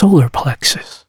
solar plexus.